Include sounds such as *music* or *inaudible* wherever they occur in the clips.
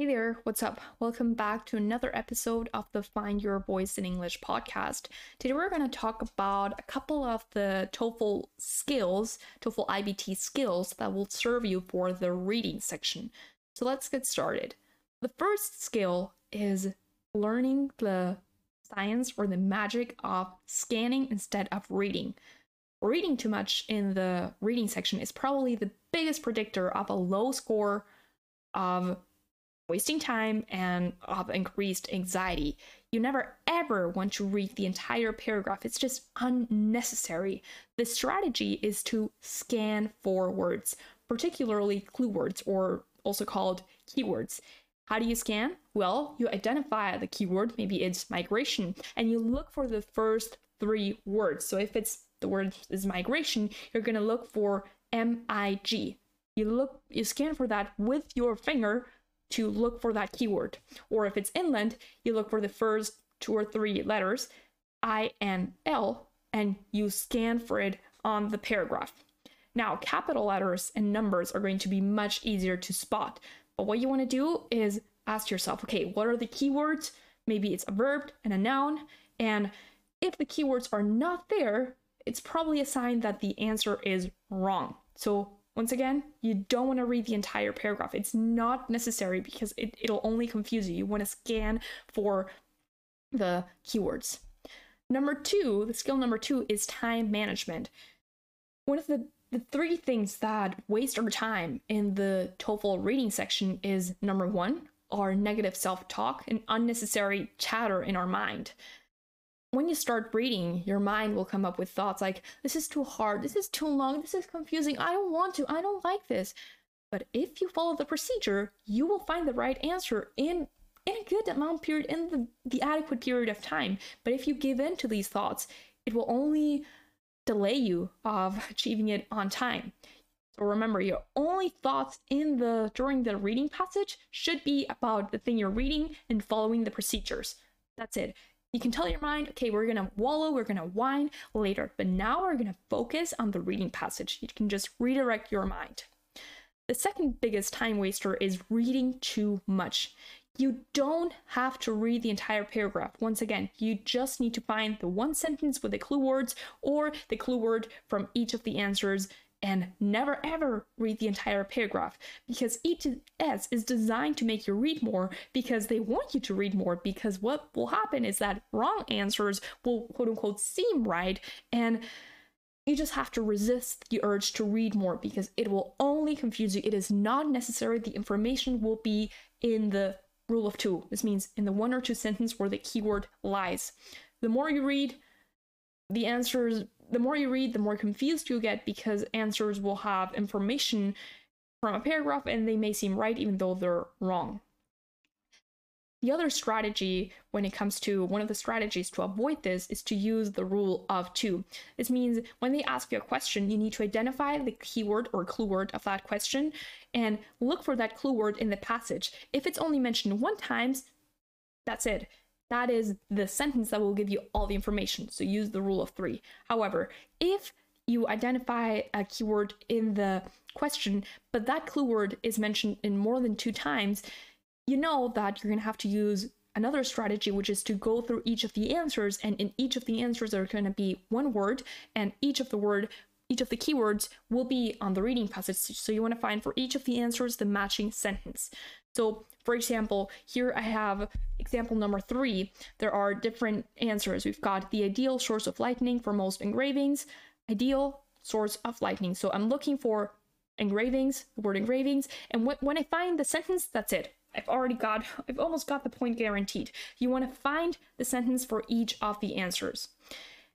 Hey there, what's up? Welcome back to another episode of the Find Your Voice in English podcast. Today we're going to talk about a couple of the TOEFL skills, TOEFL IBT skills that will serve you for the reading section. So let's get started. The first skill is learning the science or the magic of scanning instead of reading. Reading too much in the reading section is probably the biggest predictor of a low score of wasting time and of increased anxiety. You never ever want to read the entire paragraph, it's just unnecessary. The strategy is to scan for words, particularly clue words or also called keywords. How do you scan? Well, you identify the keyword, maybe it's migration, and you look for the first three words. So if it's the word is migration, you're to look for MIG. You look you scan for that with your finger to look for that keyword. Or if it's inland, you look for the first two or three letters, I and L, and you scan for it on the paragraph. Now, capital letters and numbers are going to be much easier to spot. But what you want to do is ask yourself, okay, what are the keywords? Maybe it's a verb and a noun. And if the keywords are not there, it's probably a sign that the answer is wrong. So once again, you don't want to read the entire paragraph. It's not necessary because it, it'll only confuse you. You want to scan for the keywords. Number two, the skill number two is time management. One of the, the three things that waste our time in the TOEFL reading section is number one, our negative self talk and unnecessary chatter in our mind when you start reading, your mind will come up with thoughts like, this is too hard, this is too long, this is confusing, I don't want to, I don't like this. But if you follow the procedure, you will find the right answer in in a good amount period in the, the adequate period of time. But if you give in to these thoughts, it will only delay you of *laughs* achieving it on time. So remember, your only thoughts in the during the reading passage should be about the thing you're reading and following the procedures. That's it. You can tell your mind, okay, we're gonna wallow, we're gonna whine later, but now we're gonna focus on the reading passage. You can just redirect your mind. The second biggest time waster is reading too much. You don't have to read the entire paragraph. Once again, you just need to find the one sentence with the clue words or the clue word from each of the answers and never ever read the entire paragraph because ETS is designed to make you read more because they want you to read more because what will happen is that wrong answers will quote unquote seem right and you just have to resist the urge to read more because it will only confuse you. It is not necessary. The information will be in the rule of two. This means in the one or two sentence where the keyword lies. The more you read, the answers the more you read, the more confused you get because answers will have information from a paragraph and they may seem right even though they're wrong. The other strategy when it comes to one of the strategies to avoid this is to use the rule of two. This means when they ask you a question, you need to identify the keyword or clue word of that question and look for that clue word in the passage. If it's only mentioned one times, that's it that is the sentence that will give you all the information. So use the rule of three. However, if you identify a keyword in the question, but that clue word is mentioned in more than two times, you know that you're going to have to use another strategy, which is to go through each of the answers, and in each of the answers, there are going to be one word, and each of the word each of the keywords will be on the reading passage. So you want to find for each of the answers the matching sentence. So for example, here I have example number three. There are different answers. We've got the ideal source of lightning for most engravings, ideal source of lightning. So I'm looking for engravings, the word engravings, and wh- when I find the sentence, that's it. I've already got, I've almost got the point guaranteed. You want to find the sentence for each of the answers.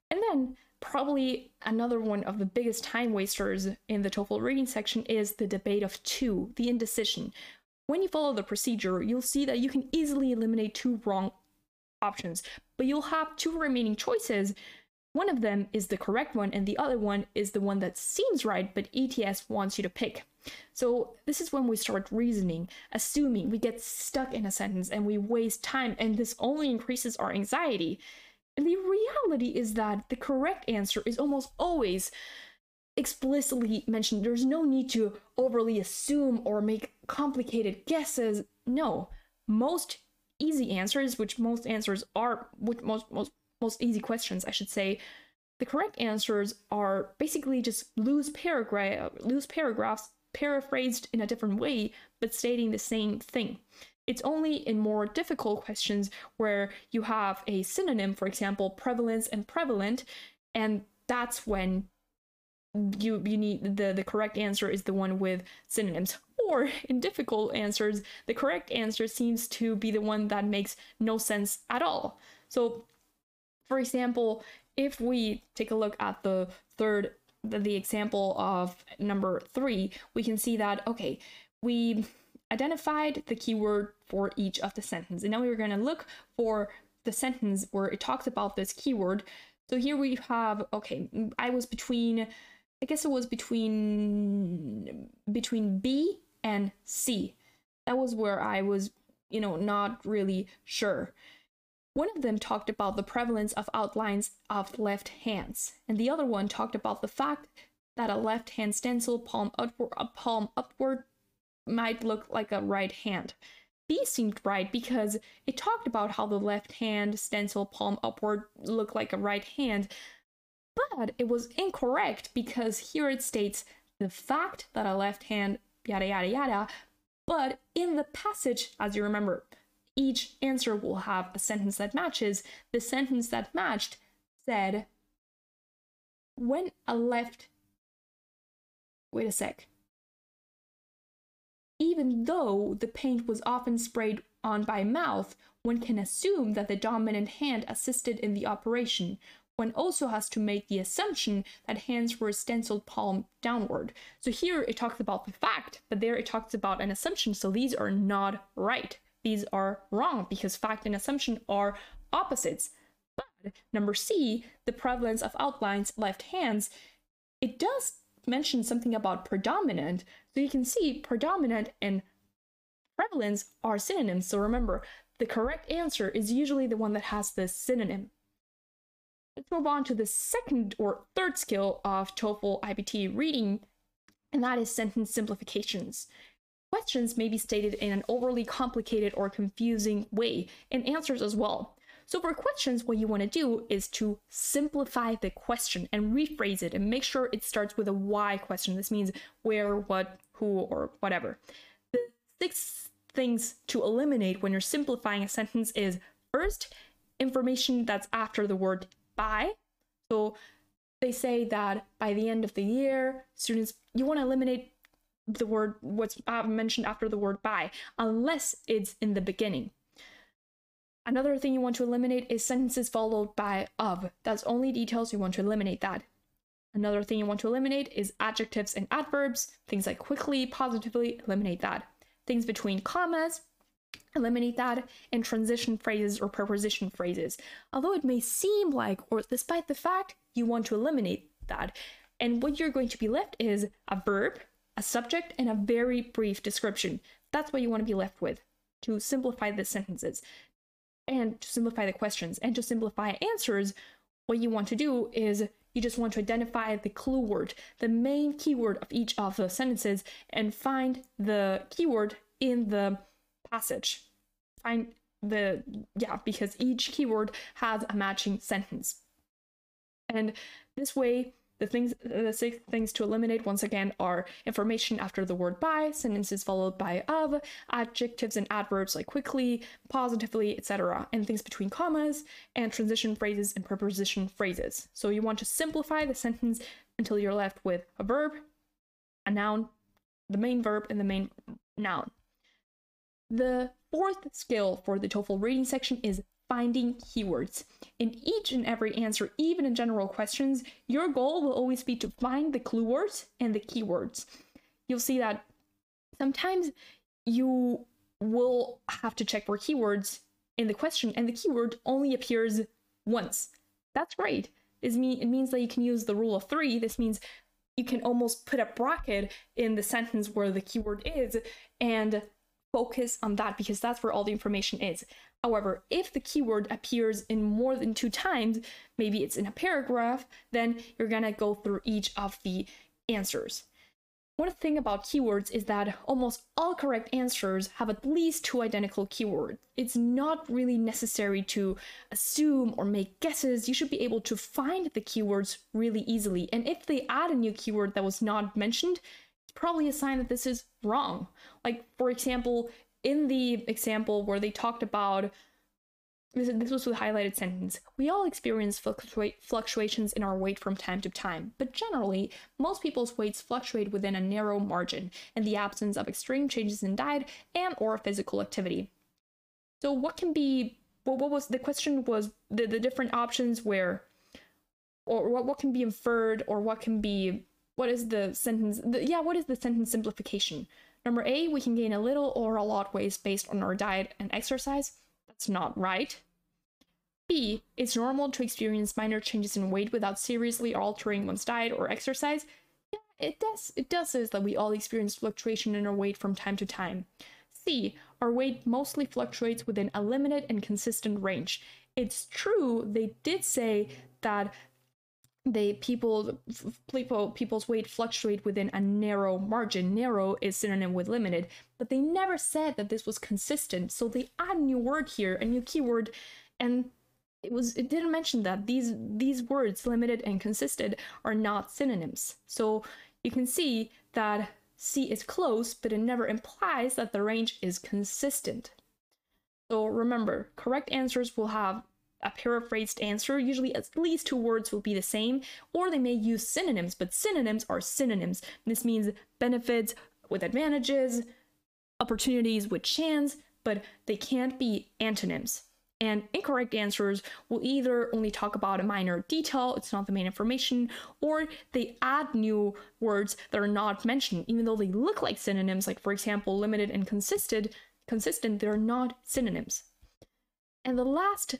And then probably another one of the biggest time wasters in the TOEFL reading section is the debate of two, the indecision. When you follow the procedure, you'll see that you can easily eliminate two wrong options, but you'll have two remaining choices. One of them is the correct one, and the other one is the one that seems right, but ETS wants you to pick. So, this is when we start reasoning, assuming we get stuck in a sentence and we waste time, and this only increases our anxiety. And the reality is that the correct answer is almost always explicitly mentioned. There's no need to overly assume or make complicated guesses. No, most easy answers, which most answers are, which most most most easy questions, I should say, the correct answers are basically just loose paragraph, loose paragraphs paraphrased in a different way, but stating the same thing. It's only in more difficult questions where you have a synonym, for example, prevalence and prevalent, and that's when you you need the the correct answer is the one with synonyms. Or in difficult answers the correct answer seems to be the one that makes no sense at all. So for example if we take a look at the third the, the example of number three we can see that okay we identified the keyword for each of the sentence and now we're going to look for the sentence where it talks about this keyword. So here we have okay i was between I guess it was between between B and C. That was where I was, you know, not really sure. One of them talked about the prevalence of outlines of left hands, and the other one talked about the fact that a left hand stencil palm upward, palm upward might look like a right hand. B seemed right because it talked about how the left hand stencil palm upward looked like a right hand, but it was incorrect because here it states the fact that a left hand, yada yada yada. But in the passage, as you remember, each answer will have a sentence that matches. The sentence that matched said, when a left. Wait a sec. Even though the paint was often sprayed on by mouth, one can assume that the dominant hand assisted in the operation, one also has to make the assumption that hands were stenciled palm downward. So here it talks about the fact, but there it talks about an assumption. So these are not right. These are wrong because fact and assumption are opposites. But number C, the prevalence of outlines left hands, it does mention something about predominant. So you can see predominant and prevalence are synonyms. So remember, the correct answer is usually the one that has the synonym. Let's move on to the second or third skill of TOEFL IBT reading, and that is sentence simplifications. Questions may be stated in an overly complicated or confusing way, and answers as well. So for questions, what you want to do is to simplify the question and rephrase it and make sure it starts with a why question. This means where, what, who, or whatever. The six things to eliminate when you're simplifying a sentence is first, information that's after the word by. So they say that by the end of the year, students, you want to eliminate the word what's uh, mentioned after the word by, unless it's in the beginning. Another thing you want to eliminate is sentences followed by of. That's only details, you want to eliminate that. Another thing you want to eliminate is adjectives and adverbs, things like quickly, positively, eliminate that. Things between commas, eliminate that and transition phrases or preposition phrases. Although it may seem like, or despite the fact, you want to eliminate that. And what you're going to be left is a verb, a subject, and a very brief description. That's what you want to be left with to simplify the sentences and to simplify the questions and to simplify answers. What you want to do is you just want to identify the clue word, the main keyword of each of the sentences, and find the keyword in the passage. Find the, yeah, because each keyword has a matching sentence. And this way, the things, the six things to eliminate once again are information after the word by, sentences followed by of, adjectives and adverbs like quickly, positively, etc., and things between commas, and transition phrases and preposition phrases. So you want to simplify the sentence until you're left with a verb, a noun, the main verb, and the main noun. The fourth skill for the TOEFL reading section is finding keywords. In each and every answer, even in general questions, your goal will always be to find the clue words and the keywords. You'll see that sometimes you will have to check for keywords in the question and the keyword only appears once. That's great. It means that you can use the rule of three. This means you can almost put a bracket in the sentence where the keyword is and focus on that because that's where all the information is. However, if the keyword appears in more than two times, maybe it's in a paragraph, then you're gonna go through each of the answers. One thing about keywords is that almost all correct answers have at least two identical keywords. It's not really necessary to assume or make guesses. You should be able to find the keywords really easily. And if they add a new keyword that was not mentioned, probably a sign that this is wrong. Like, for example, in the example where they talked about this, this was with highlighted sentence. We all experience fluctua- fluctuations in our weight from time to time, but generally, most people's weights fluctuate within a narrow margin in the absence of extreme changes in diet and or physical activity. So what can be what was the question was the, the different options where or what, what can be inferred or what can be what is the sentence the, yeah what is the sentence simplification number a we can gain a little or a lot weight based on our diet and exercise that's not right B. It's normal to experience minor changes in weight without seriously altering one's diet or exercise. Yeah, it does. It does say that we all experience fluctuation in our weight from time to time. C. Our weight mostly fluctuates within a limited and consistent range. It's true, they did say that they people people people's weight fluctuate within a narrow margin. Narrow is synonym with limited. But they never said that this was consistent. So they add a new word here a new keyword and it was it didn't mention that these these words limited and consisted are not synonyms. So you can see that c is close but it never implies that the range is consistent. So remember correct answers will have a paraphrased answer usually at least two words will be the same or they may use synonyms but synonyms are synonyms. This means benefits with advantages opportunities with chance but they can't be antonyms. And incorrect answers will either only talk about a minor detail, it's not the main information, or they add new words that are not mentioned, even though they look like synonyms, like for example, limited and consistent, consistent, they're not synonyms. And the last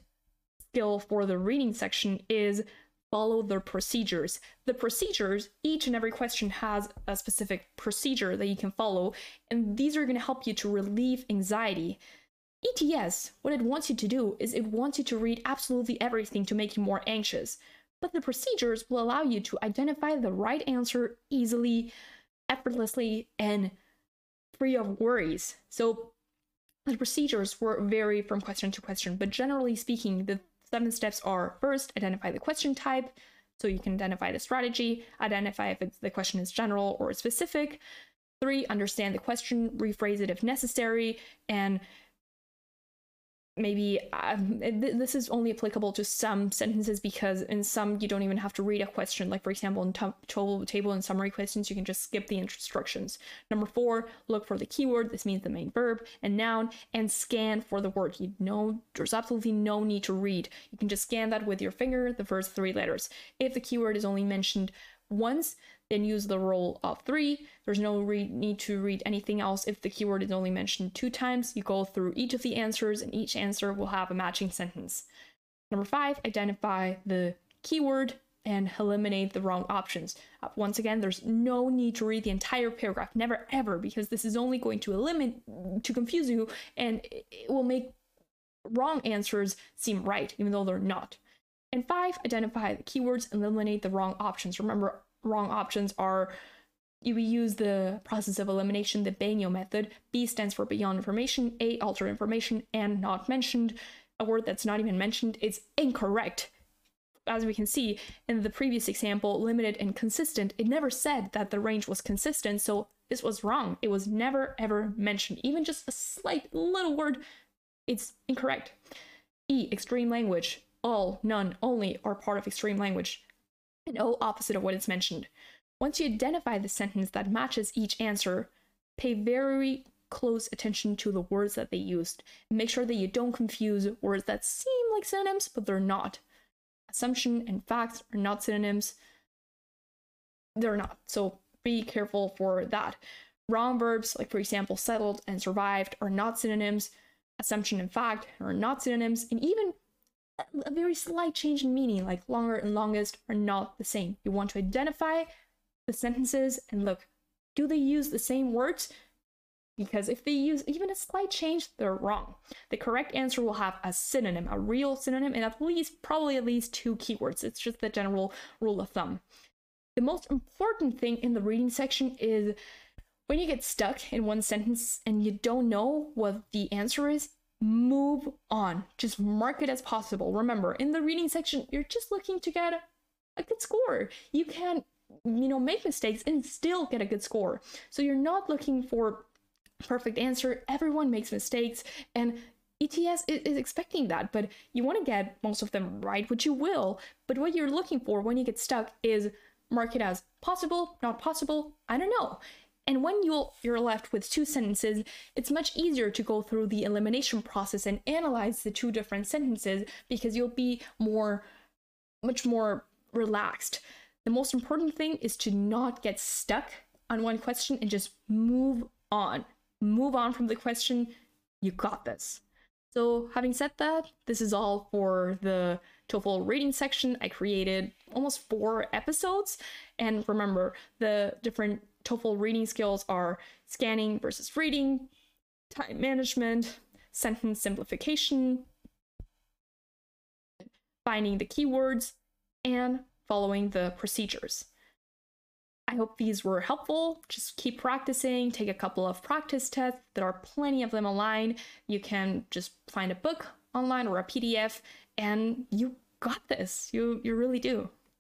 skill for the reading section is follow the procedures. The procedures, each and every question has a specific procedure that you can follow, and these are going to help you to relieve anxiety. ETS, what it wants you to do is it wants you to read absolutely everything to make you more anxious. But the procedures will allow you to identify the right answer easily, effortlessly, and free of worries. So the procedures will vary from question to question, but generally speaking, the seven steps are first, identify the question type, so you can identify the strategy, identify if the question is general or specific. Three, understand the question, rephrase it if necessary, and maybe um, th- this is only applicable to some sentences because in some you don't even have to read a question. Like for example in t- table, table and summary questions you can just skip the instructions. Number four look for the keyword. This means the main verb and noun and scan for the word. You know there's absolutely no need to read. You can just scan that with your finger the first three letters. If the keyword is only mentioned once then use the rule of three. There's no need to read anything else if the keyword is only mentioned two times. You go through each of the answers, and each answer will have a matching sentence. Number five, identify the keyword and eliminate the wrong options. Uh, once again, there's no need to read the entire paragraph, never ever, because this is only going to eliminate to confuse you, and it will make wrong answers seem right, even though they're not. And five, identify the keywords and eliminate the wrong options. Remember, wrong options are you use the process of elimination, the Benyo method. B stands for beyond information, A, altered information, and not mentioned. A word that's not even mentioned is incorrect. As we can see in the previous example, limited and consistent, it never said that the range was consistent, so this was wrong. It was never ever mentioned. Even just a slight little word, it's incorrect. E, extreme language. All, none, only are part of extreme language and all opposite of what is mentioned. Once you identify the sentence that matches each answer, pay very close attention to the words that they used and make sure that you don't confuse words that seem like synonyms but they're not. Assumption and facts are not synonyms. They're not. So be careful for that. Wrong verbs, like for example, settled and survived, are not synonyms. Assumption and fact are not synonyms. And even a very slight change in meaning, like longer and longest, are not the same. You want to identify the sentences and look, do they use the same words? Because if they use even a slight change, they're wrong. The correct answer will have a synonym, a real synonym, and at least, probably at least two keywords. It's just the general rule of thumb. The most important thing in the reading section is when you get stuck in one sentence and you don't know what the answer is, move on. Just mark it as possible. Remember, in the reading section, you're just looking to get a good score. You can, you know, make mistakes and still get a good score. So you're not looking for perfect answer. Everyone makes mistakes and ETS is expecting that, but you want to get most of them right, which you will. But what you're looking for when you get stuck is mark it as possible, not possible, I don't know. And when you're, you're left with two sentences, it's much easier to go through the elimination process and analyze the two different sentences because you'll be more, much more relaxed. The most important thing is to not get stuck on one question and just move on. Move on from the question. You got this. So, having said that, this is all for the TOEFL rating section. I created almost four episodes. And remember, the different TOEFL reading skills are scanning versus reading, time management, sentence simplification, finding the keywords, and following the procedures. I hope these were helpful. Just keep practicing, take a couple of practice tests. There are plenty of them online. You can just find a book online or a PDF and you got this. You you really do.